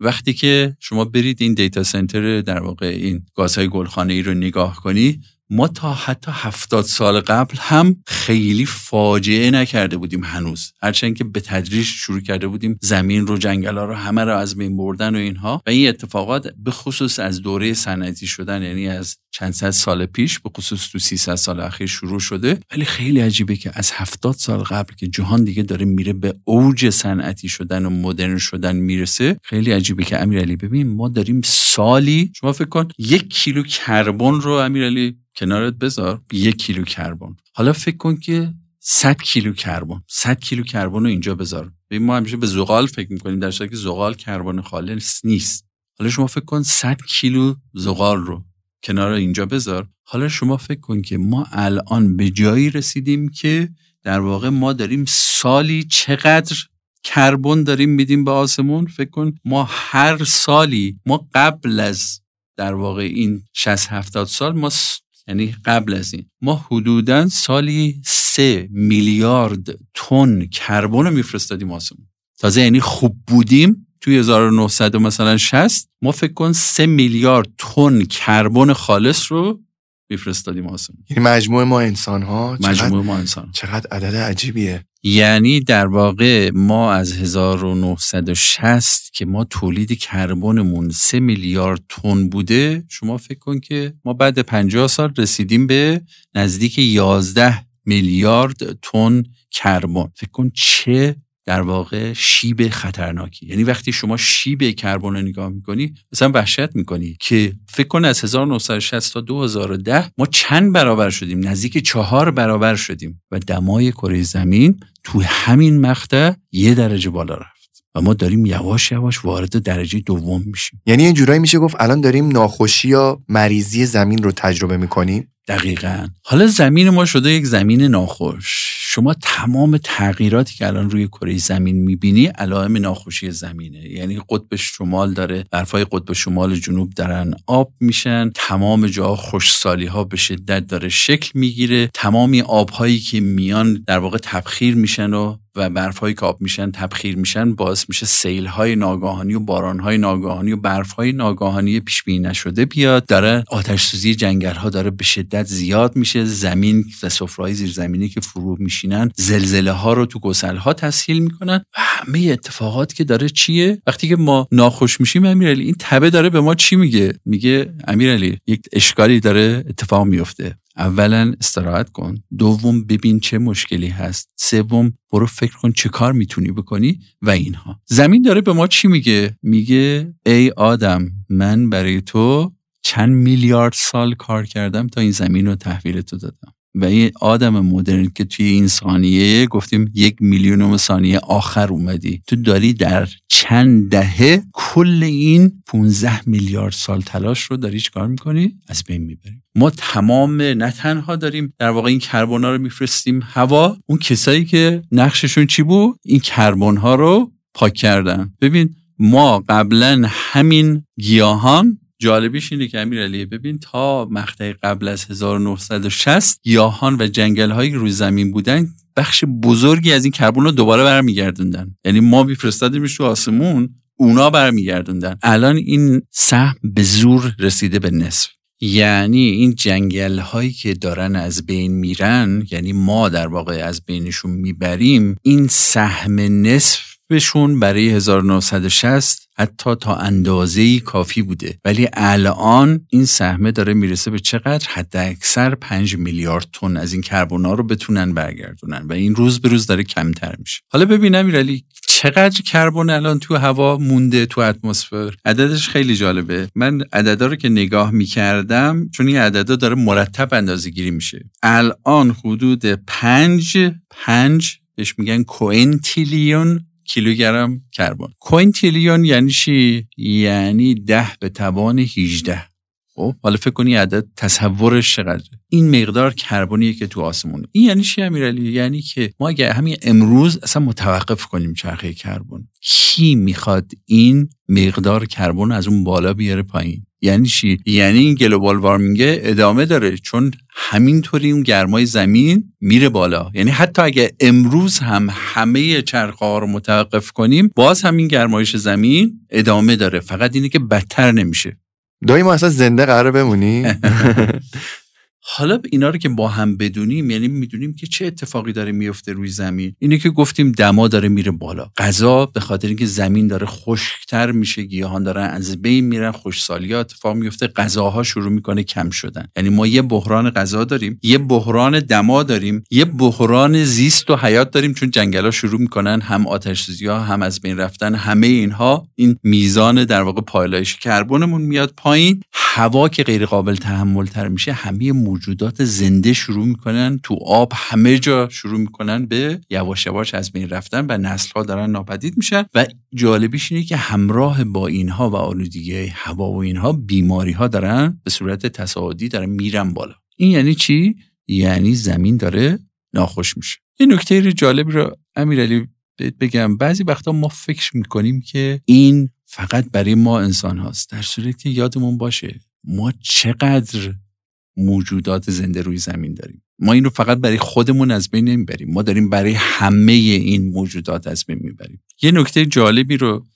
وقتی که شما برید این دیتا سنتر در واقع این گازهای گلخانه ای رو نگاه کنی ما تا حتی هفتاد سال قبل هم خیلی فاجعه نکرده بودیم هنوز. هرچند که به تدریج شروع کرده بودیم زمین رو جنگل ها رو همه رو از بین بردن و اینها. و این اتفاقات به خصوص از دوره صنعتی شدن یعنی از چند صد سال پیش به خصوص تو 300 سال اخیر شروع شده. ولی خیلی عجیبه که از هفتاد سال قبل که جهان دیگه داره میره به اوج صنعتی شدن و مدرن شدن می‌رسه خیلی عجیبه که امیرعلی ببین ما داریم سالی شما فکر کن یک کیلو کربن رو امیرعلی کنارت بذار یک کیلو کربن. حالا فکر کن که 100 کیلو کربن. 100 کیلو کربن رو اینجا بذار. ببین ما همیشه به زغال فکر می‌کنیم در که زغال کربن خالص نیست. حالا شما فکر کن 100 کیلو زغال رو کنار اینجا بذار. حالا شما فکر کن که ما الان به جایی رسیدیم که در واقع ما داریم سالی چقدر کربن داریم میدیم به آسمون. فکر کن ما هر سالی ما قبل از در واقع این 60 70 سال ما یعنی قبل از این. ما حدودا سالی سه میلیارد تن کربن رو میفرستادیم آسمون. تازه یعنی خوب بودیم. توی 1900 مثلا 60 ما فکر کن سه میلیارد تن کربن خالص رو میفرستادیم آسمون. یعنی مجموع ما انسان ها مجموع ما انسان چقدر عدد عجیبیه. یعنی در واقع ما از 1960 که ما تولید کربنمون 3 میلیارد تن بوده شما فکر کن که ما بعد 50 سال رسیدیم به نزدیک 11 میلیارد تن کربن. فکر کن چه در واقع شیب خطرناکی. یعنی وقتی شما شیب کربن رو نگاه می‌کنی مثلا وحشت می‌کنی که فکر کن از 1960 تا 2010 ما چند برابر شدیم؟ نزدیک چهار برابر شدیم. و دمای کره زمین تو همین مقطع یه درجه بالا رفت و ما داریم یواش یواش وارد درجه دوم میشیم. یعنی یه جورایی میشه گفت الان داریم ناخوشی یا مریضی زمین رو تجربه می‌کنیم؟ دقیقا. حالا زمین ما شده یک زمین ناخوش. شما تمام تغییراتی که الان روی کره زمین می‌بینی علائم ناخوشی زمینه. یعنی قطب شمال داره برفای قطب شمال جنوب دارن آب میشن تمام جاها خوشسالی ها به شدت داره شکل می‌گیره. تمامی آبهایی که میان در واقع تبخیر میشن و و برفهایی که آب میشن تبخیر میشن باعث میشه سیل های ناگاهانی و باران های ناگاهانی و برف های ناگاهانی پیش بینی نشده بیاد. داره آتش سوزی جنگل ها داره به زیاد میشه زمین و سفرهای زیرزمینی که فرو میشینن زلزله ها رو تو گسل ها تسهیل می‌کنن. و همه اتفاقات که داره چیه؟ وقتی که ما ناخوش میشیم امیرعلی این تبه داره به ما چی میگه؟ میگه امیرعلی یک اشکالی داره اتفاق میفته اولا استراحت کن. دوم ببین چه مشکلی هست. سوم برو فکر کن چه کار می‌تونی بکنی و اینها. زمین داره به ما چی میگه؟ میگه ای آدم من برای تو چند میلیارد سال کار کردم تا این زمین رو تحویل تو دادم. و این آدم مدرن که توی این ثانیه گفتیم یک میلیونم ثانیه آخر اومدی. تو داری در چند دهه کل این 15 میلیارد سال تلاش رو داری چیکار می‌کنی؟ از بین می‌بری. ما تمام نه تنها داریم در واقع این کربن ها رو میفرستیم هوا اون کسایی که نقششون چی بود؟ این کربن ها رو پاک کردن. ببین ما قبلا همین گیاهان جالبیش اینه که امیر ببین تا مقطع قبل از 1960 گیاهان و جنگل هایی روی زمین بودن بخش بزرگی از این کربن رو دوباره برمیگردوندن. یعنی ما میفرستادیمش تو آسمون اونا برمیگردوندن. الان این سهم به زور رسیده به نصف. یعنی این جنگل هایی که دارن از بین میرن یعنی ما در واقع از بینشون می‌بریم این سهم نصف بهشون برای 1960 حتی تا اندازه کافی بوده. ولی الان این سهمه داره می‌رسه به چقدر؟ حد اکثر 5 میلیارد تن از این کربونا رو بتونن برگردونن و این روز به روز داره کمتر میشه. حالا ببینم ایرالی چقدر کربن الان تو هوا مونده تو اتمسفر؟ عددش خیلی جالبه. من عددا رو که نگاه می‌کردم چون این عددا داره مرتب اندازه گیری میشه. الان حدود 5 5 بهش میگن quintillion کیلوگرم کربن. quintillion یعنی چی؟ یعنی ده به توان 18 خب حالا فکر کنی عدد تصورش چقدره؟ این مقدار کربنیه که تو آسمونه. این یعنی چی امیرعلی؟ یعنی که ما اگه همین امروز اصلا متوقف کنیم چرخه کربن. کی می‌خواد این مقدار کربن از اون بالا بیاره پایین؟ یعنی چی؟ یعنی این global warming ادامه داره چون همینطوری اون گرمای زمین میره بالا. یعنی حتی اگه امروز هم همه چرخه ها رو متوقف کنیم باز همین گرمایش زمین ادامه داره. فقط اینه که بدتر نمیشه. دایی ما اصلا زنده قرار بمونی؟ (laughs) حالا اینا رو که با هم بدونیم یعنی می‌دونیم که چه اتفاقی داره میفته روی زمین. اینه که گفتیم دما داره میره بالا. غذا به خاطر اینکه زمین داره خشکتر میشه گیاهان دارن از بین میرن خوشسالی ها اتفاق میفته غذاها شروع می‌کنه کم شدن. یعنی ما یه بحران غذا داریم یه بحران دما داریم یه بحران زیست و حیات داریم چون جنگلا شروع می‌کنن هم آتش ها هم از بین رفتن همه اینها. این میزان در واقع پایلایش کربنمون میاد پایین. هوا که غیر قابل تحمل تر میشه همه موجودات زنده شروع می‌کنن تو آب همه جا شروع می‌کنن به یواش یواش از بین رفتن و نسل ها دارن ناپدید میشن و جالبیش اینه که همراه با اینها و آلودگی هوا و اینها بیماری ها دارن به صورت تصاعدی دارن میرن بالا. این یعنی چی؟ یعنی زمین داره ناخوش میشه. این نکته جالبی رو امیرعلی بگم. بعضی وقتا ما فکر می‌کنیم که این فقط برای ما انسان هاست در صورتی که یادمون باشه ما چقدر موجودات زنده روی زمین داریم. ما این رو فقط برای خودمون از بین نمی‌بریم. ما داریم برای همه این موجودات از بین می‌بریم. یه نکته جالبی رو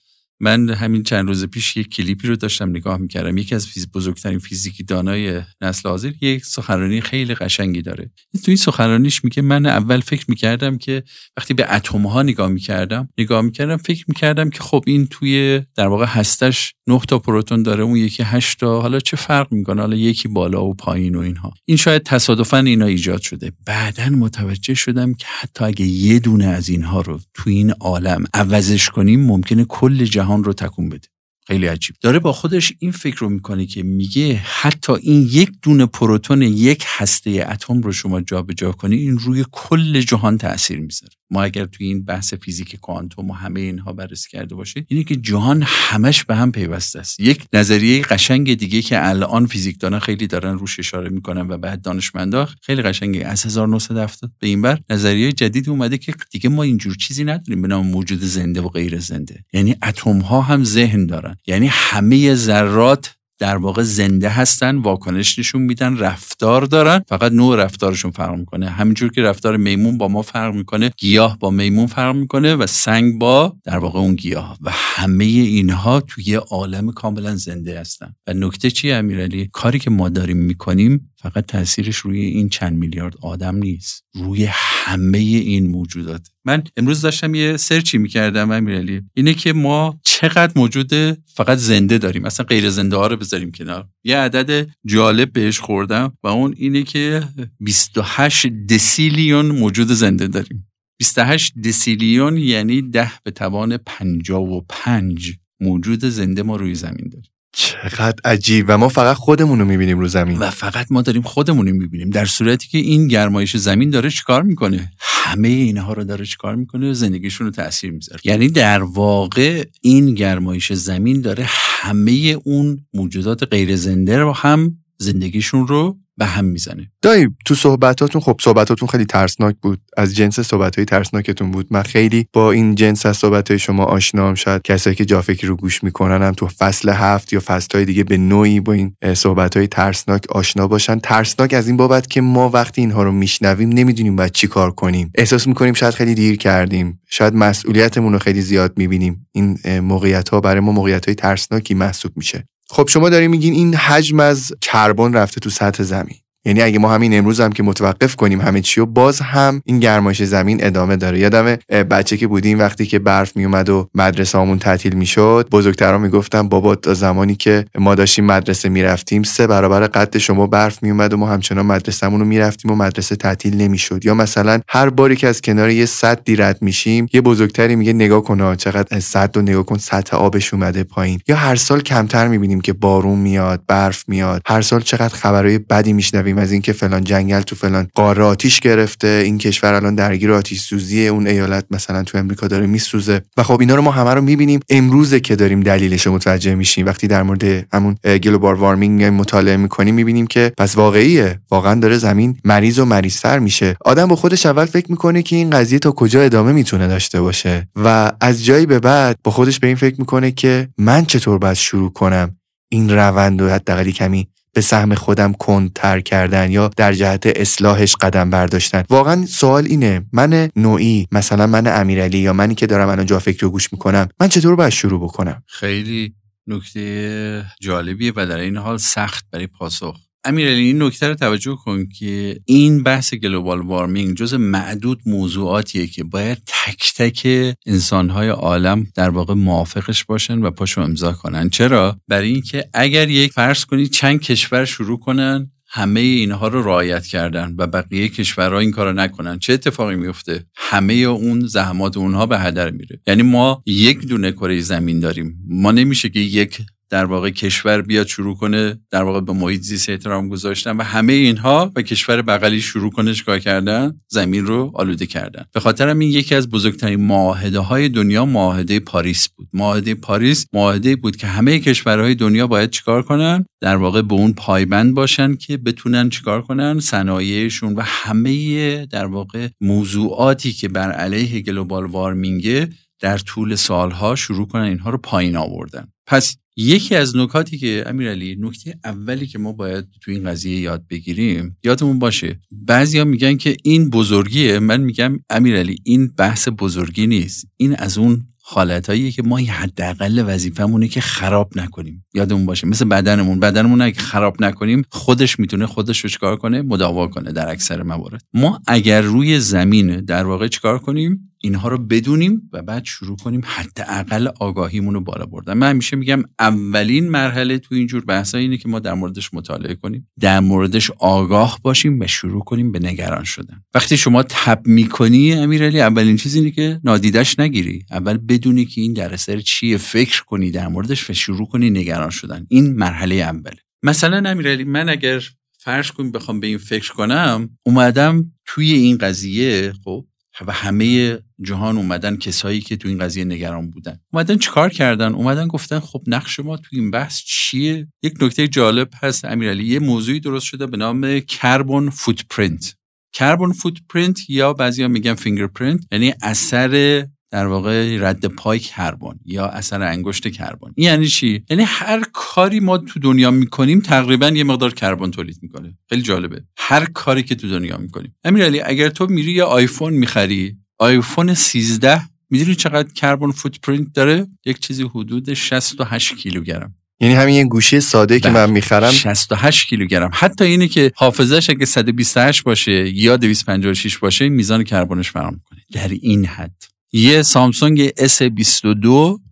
من همین چند روز پیش یک کلیپی رو داشتم نگاه می‌کردم. یکی از فیز بزرگترین فیزیکی دانای نسل حاضر یک سخنرانی خیلی قشنگی داره. تو این سخنرانیش میگه من اول فکر می‌کردم که وقتی به اتم ها نگاه می‌کردم نگاه می‌کردم فکر می‌کردم که خب این توی در واقع هستش 9 تا پروتون داره اون یکی 8 تا. حالا چه فرق می‌کنه؟ حالا یکی بالا و پایین و اینها. این شاید تصادفا اینا ایجاد شده. بعدا متوجه شدم که حتی اگه یه دونه از اینها رو تو این عالم عوضش کنیم ممکنه کل جهان رو تکون بده. خیلی عجیب. داره با خودش این فکر رو می‌کنه که میگه حتی این یک دونه پروتون یک هسته اتم رو شما جابجا جا کنی این روی کل جهان تاثیر می‌ذاره. ما اگر توی این بحث فیزیک کوانتوم و همه اینها بررسی کرده باشه اینه که جهان همش به هم پیوسته است. یک نظریه قشنگ دیگه که الان فیزیکدانا خیلی دارن روش اشاره می‌کنن و بعد دانشمندا خیلی قشنگه از 1970 به این بر نظریه جدید اومده که دیگه ما اینجور چیزی نداریم به نام موجود زنده و غیر زنده. یعنی اتم ها هم ذهن دارن. یعنی همه ذرات در واقع زنده هستن واکنش نشون میدن رفتار دارن. فقط نوع رفتارشون فرق می‌کنه. همینجور که رفتار میمون با ما فرق می‌کنه گیاه با میمون فرق می‌کنه و سنگ با در واقع اون گیاه. و همه اینها توی عالم کاملا زنده هستن. و نکته چیه امیرعلی؟ کاری که ما داریم می‌کنیم فقط تاثیرش روی این چند میلیارد آدم نیست روی همه این موجودات. من امروز داشتم یه سرچی می‌کردم امیرعلی. اینه که ما چقدر موجود فقط زنده داریم. اصلا غیر زنده ها رو بذاریم کنار. یه عدد جالب بهش خوردم و اون اینه که 28 دسیلیون موجود زنده داریم. 28 دسیلیون یعنی ده به توان 55 موجود زنده ما روی زمین داریم. چقدر عجیب. و ما فقط خودمون رو می‌بینیم رو زمین. و فقط ما داریم خودمون رو می‌بینیم. در صورتی که این گرمایش زمین داره چیکار می‌کنه؟ همه اینها رو داره چیکار می‌کنه؟ زندگیشون رو تاثیر می‌ذاره. یعنی در واقع این گرمایش زمین داره همه اون موجودات غیر زنده رو هم زندگیشون رو به هم می‌زنه. دایی تو صحبتاتون خب صحبتاتون خیلی ترسناک بود. از جنس صحبتهای ترسناکتون بود. من خیلی با این جنس از صحبتهای شما آشنام شد. کسایی که جافکی رو گوش می‌کنن هم تو فصل هفت یا فصلهای دیگه به نوعی با این صحبتهای ترسناک آشنا باشن. ترسناک از این بابت که ما وقتی اینها رو میشنویم نمی‌دونیم باید چی کار کنیم. احساس می‌کنیم شاید خیلی دیر کردیم. شاید مسئولیتمون رو خیلی زیاد می‌بینیم. این موقعیت ها برای ما موقعیت های ترسناکی محسوب میشه. خب شما داری میگین این حجم از کربن رفته تو سطح زمین. یعنی اگه ما همین امروز هم که متوقف کنیم همه چی و باز هم این گرمایش زمین ادامه داره. یادم بچه که بودیم وقتی که برف میومد و مدرسه‌مون تعطیل می‌شد بزرگترا می‌گفتن بابا تا زمانی که ما داشتیم مدرسه می‌رفتیم سه برابر قد شما برف میومد و ما همچنان مدرسه‌مون رو می‌رفتیم و مدرسه تعطیل نمی‌شد. یا مثلا هر باری که از کنار یه سدی رد میشیم یه بزرگتری میگه نگاه کن چقدر سد رو نگاه کن سطح آبش اومده پایین. یا هر سال کمتر می‌بینیم که بارون میاد برف میاد. هر سال چقدر خبرهای بدی میشنویم از اینکه فلان جنگل تو فلان قاره آتیش گرفته این کشور الان درگیر آتیش سوزی اون ایالت مثلا تو امریکا داره میسوزه. و خب اینا رو ما همه رو می‌بینیم امروزه که داریم دلیلش رو متوجه میشیم. وقتی در مورد همون گلوبال وارمینگ مطالعه می‌کنیم می‌بینیم که پس واقعیه. واقعا داره زمین مریض و مریضتر میشه. آدم با خودش اول فکر می‌کنه که این قضیه تا کجا ادامه می‌تونه داشته باشه. و از جایی به بعد با خودش به این فکر می‌کنه که من چطور باید شروع کنم این روند رو حداقل کمی به سهم خودم کندتر کردن یا در جهت اصلاحش قدم برداشتن. واقعا سوال اینه من نوعی مثلا من امیرعلی یا منی که دارم الان جا فکر رو گوش می‌کنم من چطور باید شروع بکنم؟ خیلی نکته جالبیه و در این حال سخت برای پاسخ. امیرعلی این نکته رو توجه کن که این بحث گلوبال وارمینگ جز معدود موضوعاتیه که باید تک تک انسانهای عالم در واقع موافقش باشن و پاشو امضا کنن. چرا؟ برای اینکه اگر یک فرض کنید چند کشور شروع کنن همه اینها رو رعایت کردن و بقیه کشورها این کارو نکنن. چه اتفاقی میفته؟ همه اون زحمات اونها به هدر میره. یعنی ما یک دونه کره زمین داریم. ما نمیشه که یک در واقع کشور بیاد شروع کنه در واقع به محیط زیست احترام گذاشتن و همه اینها و کشور بغلی شروع کنه چیکار کردن زمین رو آلوده کردن. به خاطر این یکی از بزرگترین معاهده های دنیا معاهده پاریس بود. معاهده پاریس معاهده بود که همه کشورهای دنیا باید چیکار کنن؟ در واقع به اون پایبند باشن که بتونن چیکار کنن؟ صنایعشون و همه در واقع موضوعاتی که بر علیه global warming در طول سالها شروع کنن اینها رو پایین آوردن. پس یکی از نکاتی که امیرعلی نکته اولی که ما باید تو این قضیه یاد بگیریم یادمون باشه بعضیا میگن که این بزرگیه من میگم امیرعلی این بحث بزرگی نیست. این از اون حالتهایی که ما حداقل وظیفمونه که خراب نکنیم. یادمون باشه مثل بدنمون. بدنمون اگه خراب نکنیم خودش می‌تونه خودش رو چکار کنه؟ مداوا کنه در اکثر موارد. ما اگر روی زمین در واقع چکار کنیم؟ اینها رو بدونیم و بعد شروع کنیم حداقل آگاهیمون رو بالا بردن. من همیشه میگم اولین مرحله تو اینجور بحثا اینه که ما در موردش مطالعه کنیم در موردش آگاه باشیم و شروع کنیم به نگران شدن. وقتی شما تب می‌کنی امیرعلی اولین چیز اینه که نادیدش نگیری. اول بدونی که این در اثر چیه فکر کنی در موردش و شروع کنی نگران شدن. این مرحله اوله. مثلا امیرعلی من اگر فرض کنیم بخوام به این فکر کنم اومدم توی این قضیه خب و همه جهان اومدن کسایی که تو این قضیه نگران بودن. اومدن چیکار کردن؟ اومدن گفتن خب نقش ما تو این بحث چیه؟ یک نکته جالب هست امیرعلی. یه موضوعی درست شده به نام کربن فوتپرینت carbon footprint یا بعضیا میگن fingerprint یعنی اثر در واقع رد پای کربن یا اثر انگشت کربن. یعنی چی؟ یعنی هر کاری ما تو دنیا می‌کنیم تقریبا یه مقدار کربن تولید می‌کنه. خیلی جالبه. هر کاری که تو دنیا می‌کنیم. امیرعلی اگر تو میری یه آیفون می‌خری آیفون 13 می‌دونی چقدر carbon footprint داره؟ یک چیزی حدود 68 کیلوگرم. یعنی همین یه گوشی ساده که من می‌خرم. 68 کیلوگرم. حتی اینه که حافظش اگه 128 باشه یا 256 باشه میزان کربنش فرق می‌کنه. در این حد. یه سامسونگ S22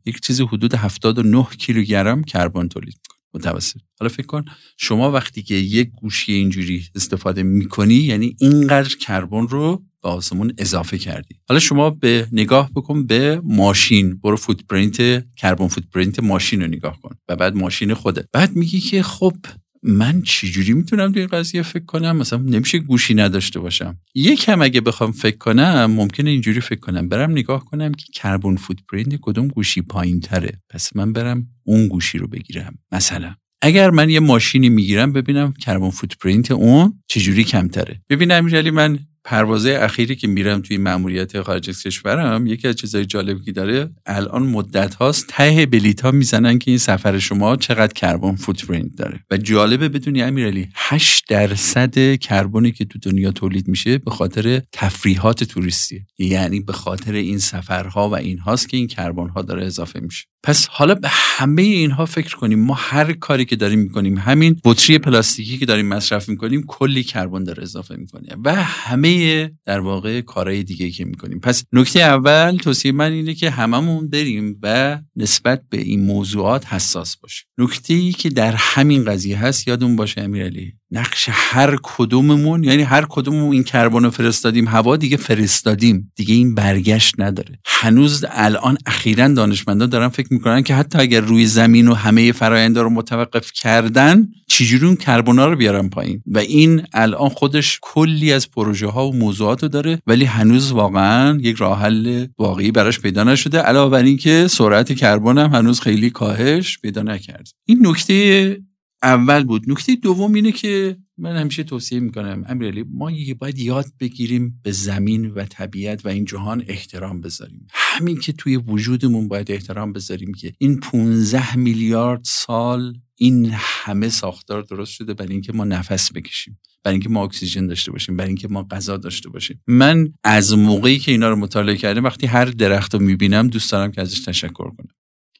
یک چیزی حدود 79 کیلوگرم کربن تولید می‌کنه متوسط. حالا فکر کن شما وقتی که یک گوشی اینجوری استفاده می‌کنی یعنی اینقدر کربن رو به آسمون اضافه کردی. حالا شما به نگاه بکن به ماشین. برو footprint carbon footprint ماشین رو نگاه کن و بعد ماشین خودت. بعد میگی که خب من چجوری می‌تونم توی قضیه فکر کنم؟ مثلا نمیشه گوشی نداشته باشم. یکم اگه بخوام فکر کنم ممکنه اینجوری فکر کنم. برم نگاه کنم که carbon footprint کدوم گوشی پایین تره پس من برم اون گوشی رو بگیرم. مثلا اگر من یه ماشینی می‌گیرم ببینم carbon footprint اون چجوری کمتره. ببینم امیرعلی من پروازهای اخیری که میرم توی ماموریت خارج از کشورم یکی از چیزهای جالبی که داره الان مدت هاست ته بلیت ها می‌زنن که این سفر شما چقدر carbon footprint داره. و جالبه بدونی امیرعلی 8 درصد کربنی که تو دنیا تولید میشه به خاطر تفریحات توریستی. یعنی به خاطر این سفرها و این هاست که این کربن ها داره اضافه میشه. پس حالا به همه اینها فکر کنیم. ما هر کاری که داریم می‌کنیم همین بطری پلاستیکی که داریم مصرف می‌کنیم کلی کربن داره اضافه می‌کنه و همه در واقع کارهای دیگه که می‌کنیم. پس نکته اول توصیه من اینه که هممون بریم و نسبت به این موضوعات حساس باشیم. نکته ای که در همین قضیه هست یادمون باشه امیرعلی نقش هر کدوممون یعنی هر کدوممون این کربن فرستادیم هوا دیگه فرستادیم. دیگه این برگشت نداره. هنوز الان اخیرا دانشمندان دارن فکر می‌کنن که حتی اگر روی زمین و همه فراینده رو متوقف کردن چجوری اون کربونا رو بیارن پایین؟ و این الان خودش کلی از پروژه ها و موضوعات رو داره ولی هنوز واقعا یک راه حل واقعی براش پیدا نشده علاوه بر اینکه سرعت کربن هم هنوز خیلی کاهش پیدا نکرد. این نکته اول بود. نکته دوم اینه که من همیشه توصیه می‌کنم امیرعلی ما باید یاد بگیریم به زمین و طبیعت و این جهان احترام بذاریم. همین که توی وجودمون باید احترام بذاریم که این 15 میلیارد سال این همه ساختار درست شده برای اینکه ما نفس بکشیم برای اینکه ما اکسیژن داشته باشیم برای اینکه ما غذا داشته باشیم. من از موقعی که اینا رو مطالعه کردم وقتی هر درخت رو می‌بینم دوست دارم که ازش تشکر کنم.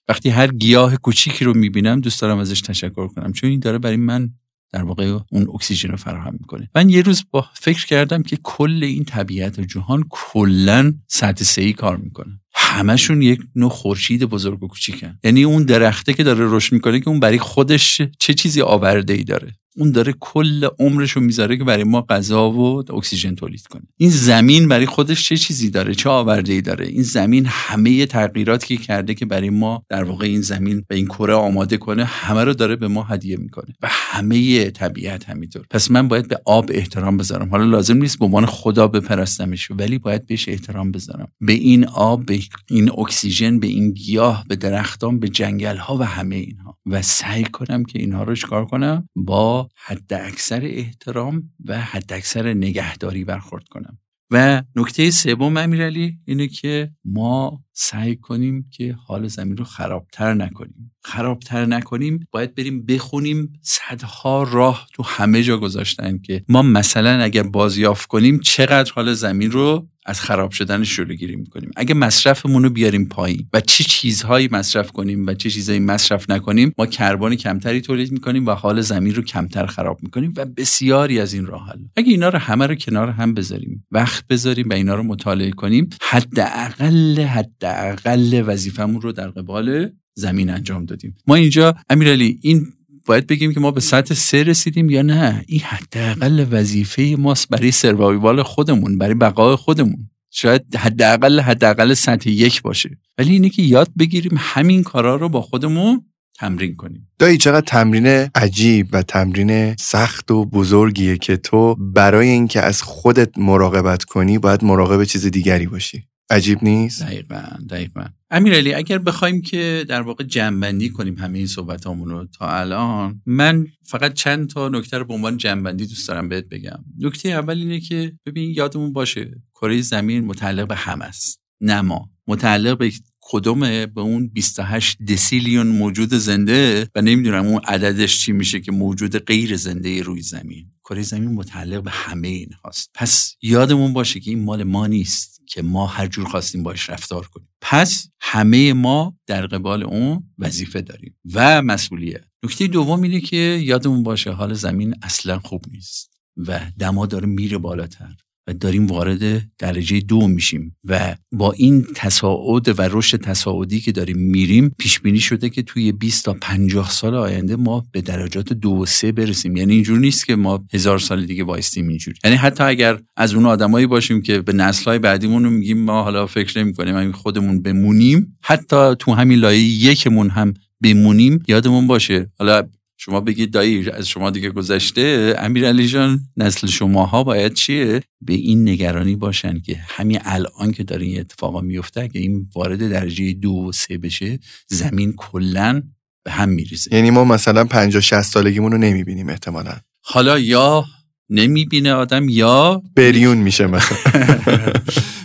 وقتی هر گیاه کوچیکی رو می‌بینم دوست دارم ازش تشکر کنم چون این داره برای من در واقع اون اکسیژن رو فراهم می‌کنه. من یه روز با فکر کردم که کل این طبیعت جهان کلا سطح سهی کار می‌کنه. همشون یک نوع خورشید بزرگ و کوچیکن. یعنی اون درخته که داره رشد می‌کنه که اون برای خودش چه چیزی آورده ای داره. اون داره کل عمرش رو می‌ذاره که برای ما غذا و اکسیژن تولید کنه. این زمین برای خودش چه چیزی داره؟ چه آورده ای داره؟ این زمین همه تغییراتی که کرده که برای ما در واقع این زمین به این کره آماده کنه همه رو داره به ما هدیه می‌کنه و همه طبیعت همینطور. پس من باید به آب احترام بذارم. حالا لازم نیست به عنوان خدا بپرستمش ولی باید بهش احترام بذارم. به این آب به این اکسیژن به این گیاه به درختان به جنگل ها و همه اینها. و سعی کنم که اینها رو چکار کنم؟ با حد اکثر احترام و حد اکثر نگهداری برخورد کنم. و نکته سوم امیرعلی اینه که ما سعی کنیم که حال زمین رو خرابتر نکنیم. خرابتر نکنیم باید بریم بخونیم صدها راه تو همه جا گذاشتن که ما مثلا اگر بازیافت کنیم چقدر حال زمین رو از خراب شدنش جلوگیری می‌کنیم. اگه مصرفمون رو بیاریم پایین و چه چیزهایی مصرف کنیم و چه چیزهایی مصرف نکنیم ما کربن کمتری تولید می‌کنیم و حال زمین رو کمتر خراب می‌کنیم و بسیاری از این راه حل. اگه اینا رو همه رو کنار هم بذاریم وقت بذاریم و اینا رو مطالعه کنیم حداقل حداقل وظیفمون رو در قبال زمین انجام دادیم. ما اینجا امیرعلی این باید بگیم که ما به سطح سه رسیدیم یا نه؟ این حداقل وظیفه ماست برای سروایوال خودمون برای بقای خودمون. شاید حداقل حداقل سطح یک باشه. ولی اینه که یاد بگیریم همین کارا رو با خودمون تمرین کنیم. دایی چقدر تمرین عجیب و تمرین سخت و بزرگیه که تو برای اینکه از خودت مراقبت کنی باید مراقب چیز دیگری باشی. عجیب نیست؟ دقیقا دقیقا. امیرعلی اگر بخوایم که در واقع جنبندی کنیم همه این صحبت رو تا الان من فقط چند تا نکته رو به عنوان جنبندی دوست دارم بهت بگم. نکته اول اینه که ببین یادمون باشه کره زمین متعلق به هم است نه ما. متعلق به کدومه به اون 28 دسیلیون موجود زنده و نمی‌دونم اون عددش چی میشه که موجود غیر زنده روی زمین. کره زمین متعلق به همه این هاست پس یادمون باشه که این مال ما نیست. که ما هر جور خواستیم باش رفتار کنیم. پس همه ما در قبال اون وظیفه داریم و مسئولیت. نکته دوم اینه که یادمون باشه حال زمین اصلا خوب نیست و دما داره میره بالاتر. و داریم وارد درجه دو میشیم و با این تصاعد و رشد تصاعدی که داریم میریم پیش بینی شده که توی 20 تا 50 سال آینده ما به درجات دو و سه برسیم. یعنی اینجور نیست که ما هزار سال دیگه وایستیم اینجوری. یعنی حتی اگر از اون آدمایی باشیم که به نسل‌های بعدیمون میگیم ما حالا فکر نمی‌کنیم همین خودمون بمونیم حتی تو همین لایه یکمون هم بمونیم یادمون باشه. حالا شما بگید دایی از شما دیگه گذشته. امیر علی جان نسل شماها باید چیه؟ به این نگرانی باشن که همین الان که داره این اتفاقا میفته اگه این وارد درجه دو و سه بشه زمین کلا به هم میریزه. یعنی ما مثلا 50 60 سالگیمون رو نمی‌بینیم احتمالا. حالا یا نمی‌بینه آدم یا بریون میشه مثلا. (laughs)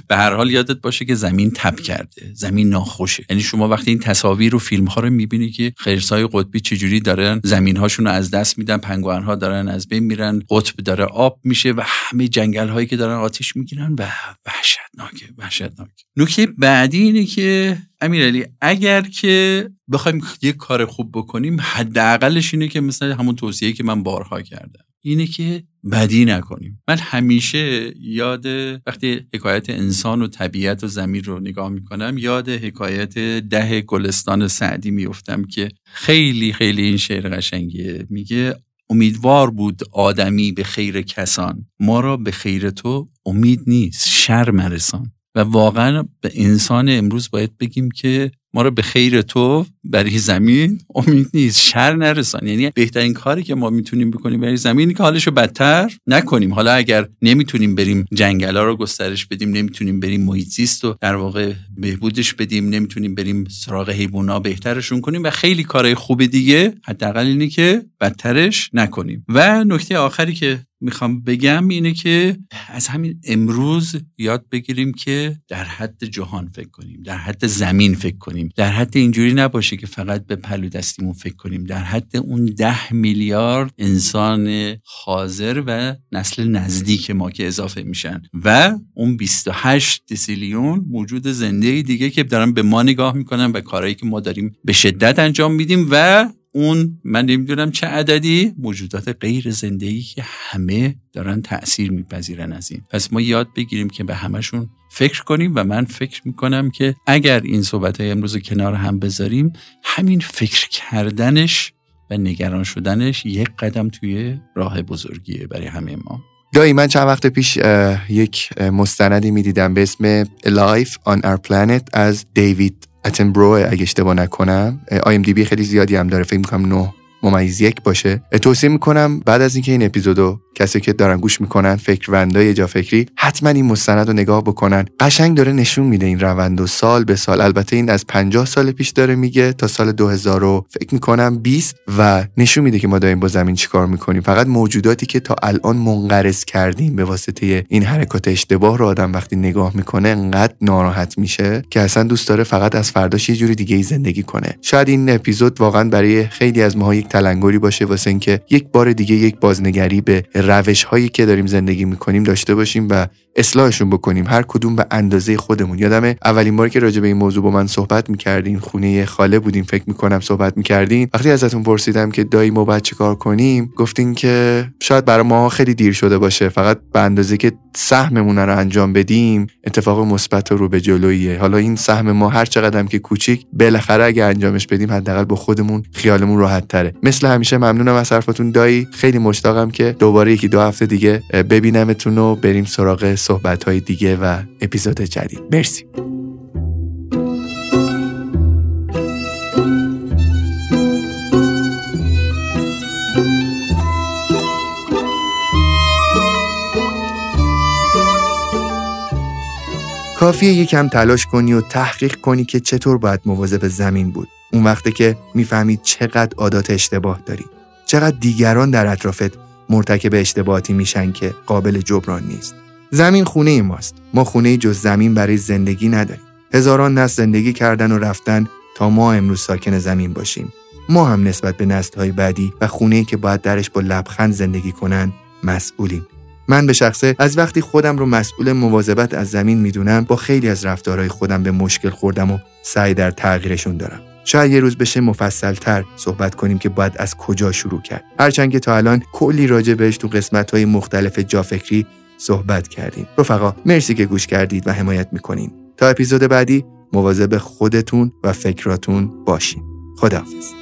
به هر حال یادت باشه که زمین تب کرده زمین ناخوشه. یعنی شما وقتی این تصاویر و فیلم ها رو می‌بینی که خرسای قطبی چجوری دارن زمین هاشون رو از دست میدن پنگوئن ها دارن از بین میرن قطب داره آب میشه و همه جنگل هایی که دارن آتیش می‌گیرن و وحشتناکه وحشتناک نکته بعدی اینه که امیرعلی اگر که بخوایم یک کار خوب بکنیم حداقلش اینه که مثلا همون توصیه که من بارها کردم. اینه که بدی نکنیم. من همیشه یاد وقتی حکایت انسان و طبیعت و زمین رو نگاه می‌کنم یاد حکایت ده گلستان سعدی میفتم که خیلی خیلی این شعر قشنگیه. میگه امیدوار بود آدمی به خیر کسان ما را به خیر تو امید نیست شر مرسان. و واقعا به انسان امروز باید بگیم که ما رو به خیر تو برای زمین امید نیست. شر نرسان. یعنی بهترین کاری که ما می‌تونیم بکنیم برای زمین که حالش رو بدتر نکنیم. حالا اگر نمی‌تونیم بریم جنگلا رو گسترش بدیم نمی‌تونیم بریم محیط زیست و در واقع بهبودش بدیم نمی‌تونیم بریم سراغ حیوونا بهترشون کنیم و خیلی کارهای خوب دیگه حداقل اینه که بدترش نکنیم. و نکته آخری که می‌خوام بگم اینه که از همین امروز یاد بگیریم که در حد جهان فکر کنیم در حد زمین فکر کنیم. در حد اینجوری نباشه که فقط به پلو دستیمون فکر کنیم. در حد اون ده میلیارد انسان حاضر و نسل نزدیک ما که اضافه میشن. و اون 28 دیسیلیون موجود زنده دیگه که دارن به ما نگاه می‌کنن و کارهایی که ما داریم به شدت انجام میدیم و اون من نمی‌دونم چه عددی موجودات غیر زندگی که همه دارن تاثیر میپذیرن از این. پس ما یاد بگیریم که به همشون فکر کنیم و من فکر می‌کنم که اگر این صحبت های امروز کنار هم بذاریم همین فکر کردنش و نگران شدنش یک قدم توی راه بزرگیه برای همه ما. دایی من چند وقت پیش یک مستندی می‌دیدم به اسم Life on Our Planet از دیوید اتنبرو اگه اشتباه نکنم. آی ام دی بی خیلی زیادی هم داره فکر می‌کنم نه ممیز یک باشه. توصیه می‌کنم بعد از اینکه این اپیزودو کسی که دارن گوش می‌کنن فکروندای جا فکری حتما این مستند رو نگاه بکنن. قشنگ داره نشون میده این روند و سال به سال. البته این از 50 سال پیش داره میگه تا سال 2000 فکر می‌کنم 20 و نشون میده که ما داریم با زمین چیکار می‌کنیم. فقط موجوداتی که تا الان منقرض کردیم به واسطه این حرکات اشتباه رو آدم وقتی نگاه می‌کنه انقدر ناراحت میشه که اصلا دوست داره فقط از فرداش یه جوری دیگه ای زندگی کنه. شاید این اپیزود واقعا برای خیلی از ماها یک تلنگری باشه واسه اینکه یک بار دیگه یک بازنگری به روش هایی که داریم زندگی می‌کنیم داشته باشیم و اصلاحشون بکنیم. هر کدوم به اندازه خودمون. یادم اولین بار که راجع به این موضوع با من صحبت می‌کردین خونه خاله بودیم فکر می‌کنم صحبت می‌کردین. وقتی ازتون پرسیدم که دایی ما باید کار کنیم گفتین که شاید برای ما خیلی دیر شده باشه. فقط به اندازه که سهممون رو انجام بدیم اتفاق مثبت رو به جلویه. حالا این سهم ما هر چقدر که کوچیک بالاخره اگه انجامش بدیم حداقل با خودمون خیالمون راحت تره. مثل همیشه ممنونم از حرفتون دایی. خیلی مشتاقم که دوباره یکی دو هفته دیگه ببینمتون و بریم سراغ صحبت های دیگه و اپیزود جدید. مرسی. کافیه یکم تلاش کنی و تحقیق کنی که چطور باید مواظب زمین بود. اون وقته که می‌فهمید چقدر عادات اشتباه داری. چقدر دیگران در اطرافت مرتکب اشتباهاتی میشن که قابل جبران نیست. زمین خونه ماست. ما خونه جز زمین برای زندگی نداریم. هزاران نسل زندگی کردن و رفتن تا ما امروز ساکن زمین باشیم. ما هم نسبت به نسل‌های بعدی و خونه که باید درش با لبخند زندگی کنن مسئولیم. من به شخصه از وقتی خودم رو مسئول مواظبت از زمین می‌دونم با خیلی از رفتارهای خودم به مشکل خوردم و سعی در تغییرشون دارم. شاید یه روز بشه مفصلتر صحبت کنیم که باید از کجا شروع کرد. هرچند که تا الان کلی راجع بهش تو قسمت های مختلف جافکری صحبت کردیم. رفقا مرسی که گوش کردید و حمایت می‌کنین. تا اپیزود بعدی مواظب خودتون و فکراتون باشین. خداحافظ.